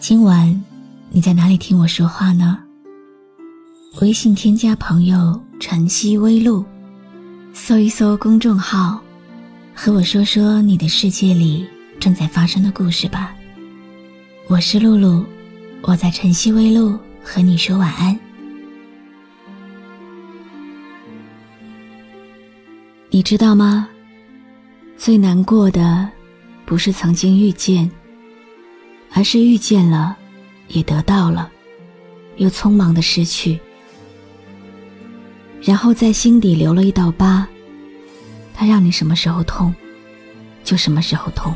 今晚你在哪里听我说话呢？微信添加朋友“晨曦微露”，搜一搜公众号，和我说说你的世界里正在发生的故事吧。我是露露，我在晨曦微露和你说晚安。你知道吗？最难过的，不是曾经遇见，而是遇见了，也得到了，又匆忙的失去，然后在心底留了一道疤。它让你什么时候痛，就什么时候痛，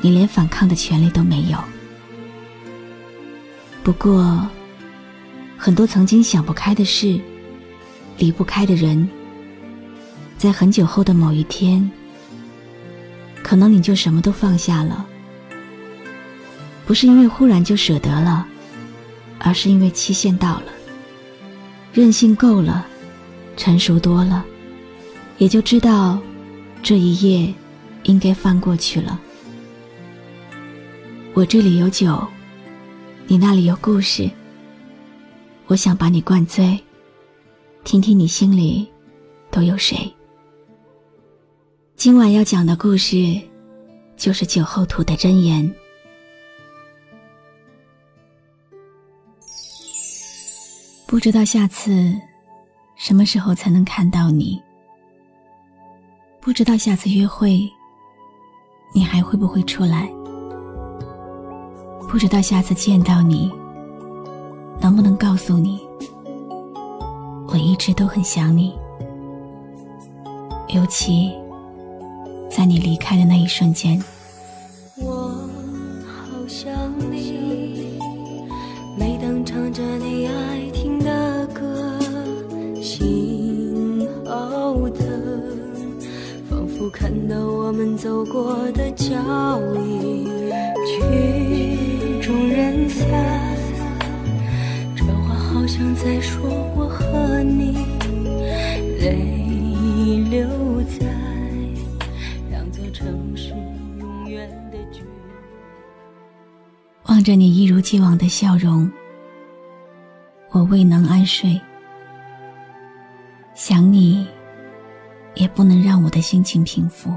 你连反抗的权利都没有。不过，很多曾经想不开的事，离不开的人。在很久后的某一天，可能你就什么都放下了，不是因为忽然就舍得了，而是因为期限到了，任性够了，成熟多了，也就知道这一页应该翻过去了。我这里有酒，你那里有故事，我想把你灌醉，听听你心里都有谁。今晚要讲的故事，就是酒后吐的真言。不知道下次什么时候才能看到你？不知道下次约会你还会不会出来？不知道下次见到你能不能告诉你，我一直都很想你，尤其。在你离开的那一瞬间，我好想你。着你爱听的歌，心好疼，仿佛看到我们走过的脚印。曲终人散，这话好像在说我和你，泪流在两座城市永远的。望着你一如既往的笑容，我未能安睡。想你，也不能让我的心情平复，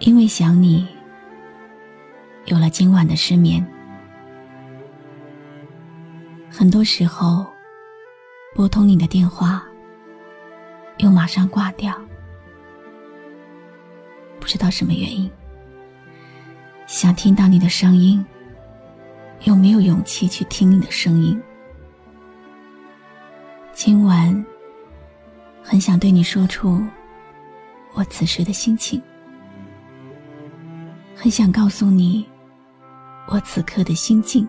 因为想你，有了今晚的失眠。很多时候，拨通你的电话，又马上挂掉。不知道什么原因，想听到你的声音，有没有勇气去听你的声音。今晚，很想对你说出我此时的心情，很想告诉你我此刻的心境，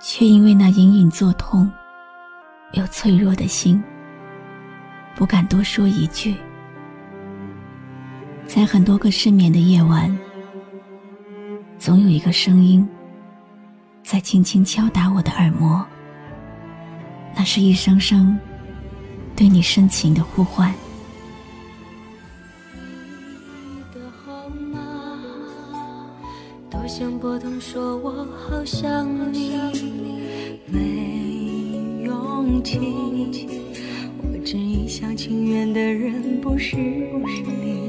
却因为那隐隐作痛又脆弱的心，不敢多说一句。在很多个失眠的夜晚，总有一个声音在轻轻敲打我的耳膜。那是一声声对你深情的呼唤。多想拨通，说我好想你，没勇气。我只一厢情愿的人，不是你。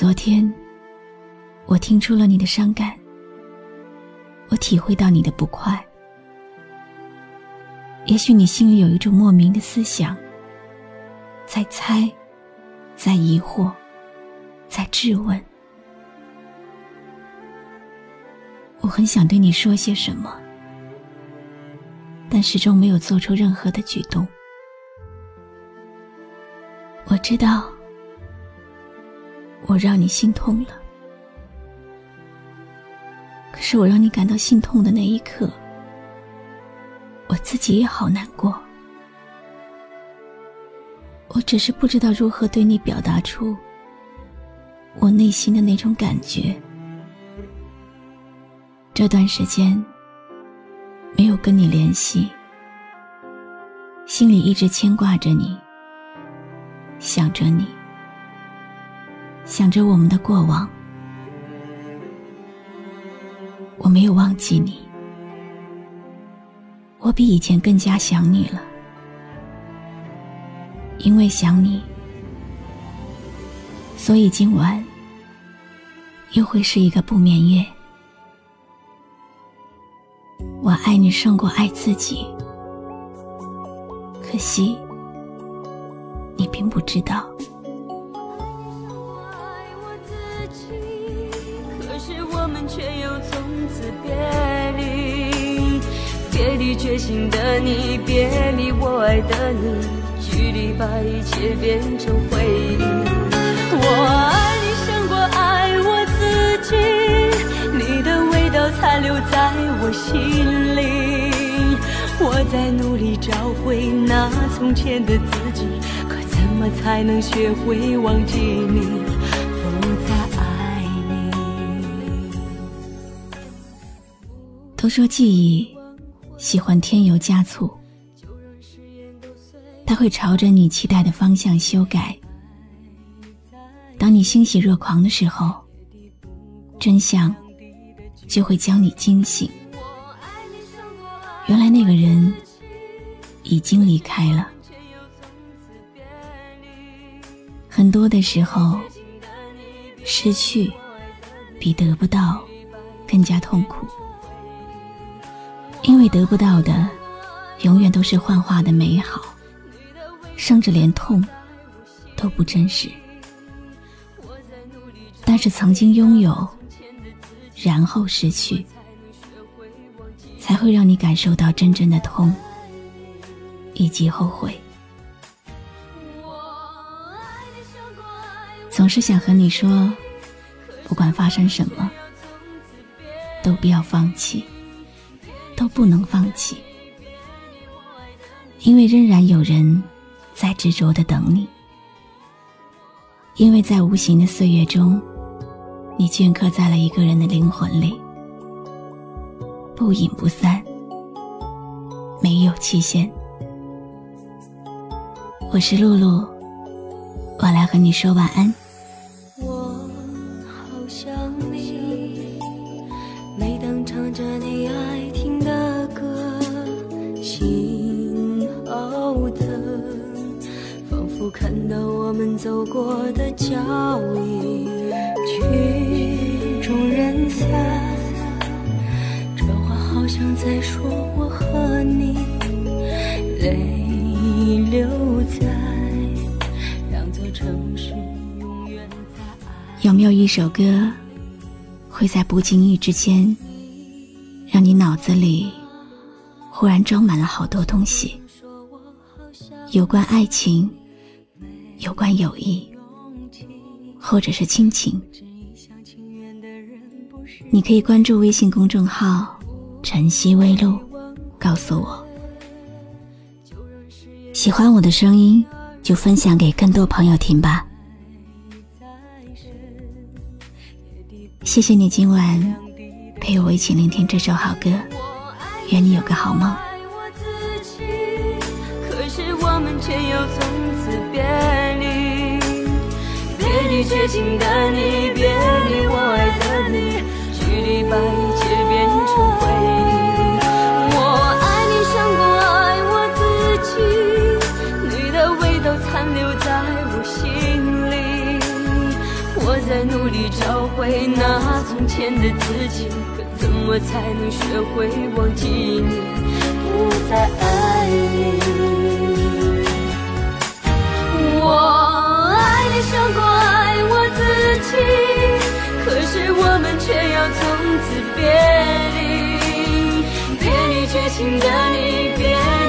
昨天，我听出了你的伤感，我体会到你的不快。也许你心里有一种莫名的思想，在猜，在疑惑。在质问。我很想对你说些什么，但始终没有做出任何的举动。我知道，我让你心痛了。可是我让你感到心痛的那一刻，我自己也好难过。我只是不知道如何对你表达出我内心的那种感觉。这段时间没有跟你联系，心里一直牵挂着你，想着你，想着我们的过往。我没有忘记你，我比以前更加想你了，因为想你，所以今晚又会是一个不眠夜。我爱你胜过爱自己，可惜你并不知道。决心的你，别离我爱的你，距离把一切变成回忆。我爱你胜过爱我自己，你的味道残留在我心里。我在努力找回那从前的自己，可怎么才能学会忘记你？不再爱你。都说记忆喜欢添油加醋，它会朝着你期待的方向修改。当你欣喜若狂的时候，真相就会将你惊醒。原来那个人已经离开了。很多的时候，失去比得不到更加痛苦，因为得不到的永远都是幻化的美好，甚至连痛都不真实。但是曾经拥有，然后失去。才会让你感受到真正的痛，以及后悔。总是想和你说，不管发生什么，都不要放弃，都不能放弃，因为仍然有人在执着的等你，因为在无形的岁月中，你镌刻在了一个人的灵魂里。不隐不散，没有期限。我是露露，我来和你说晚安。我好想你，每当唱着你爱看到我们走过的脚印，曲终人散。这话好像在说我和你，泪流在两座城市，永远在爱。有没有一首歌，会在不经意之间，让你脑子里忽然装满了好多东西？有关爱情，有关友谊，或者是亲情。你可以关注微信公众号。晨曦微露，告诉我，喜欢我的声音，就分享给更多朋友听吧。谢谢你今晚陪我一起聆听这首好歌，愿你有个好梦。可是我们却又从此别离，别离痴情的你别离我爱的你距离把一切变成回忆我爱你胜过爱我自己你的味道残留？在我心里。我在努力找回那从前的自己可怎么才能学会忘记你不再爱你我从此别离别你绝情的离别。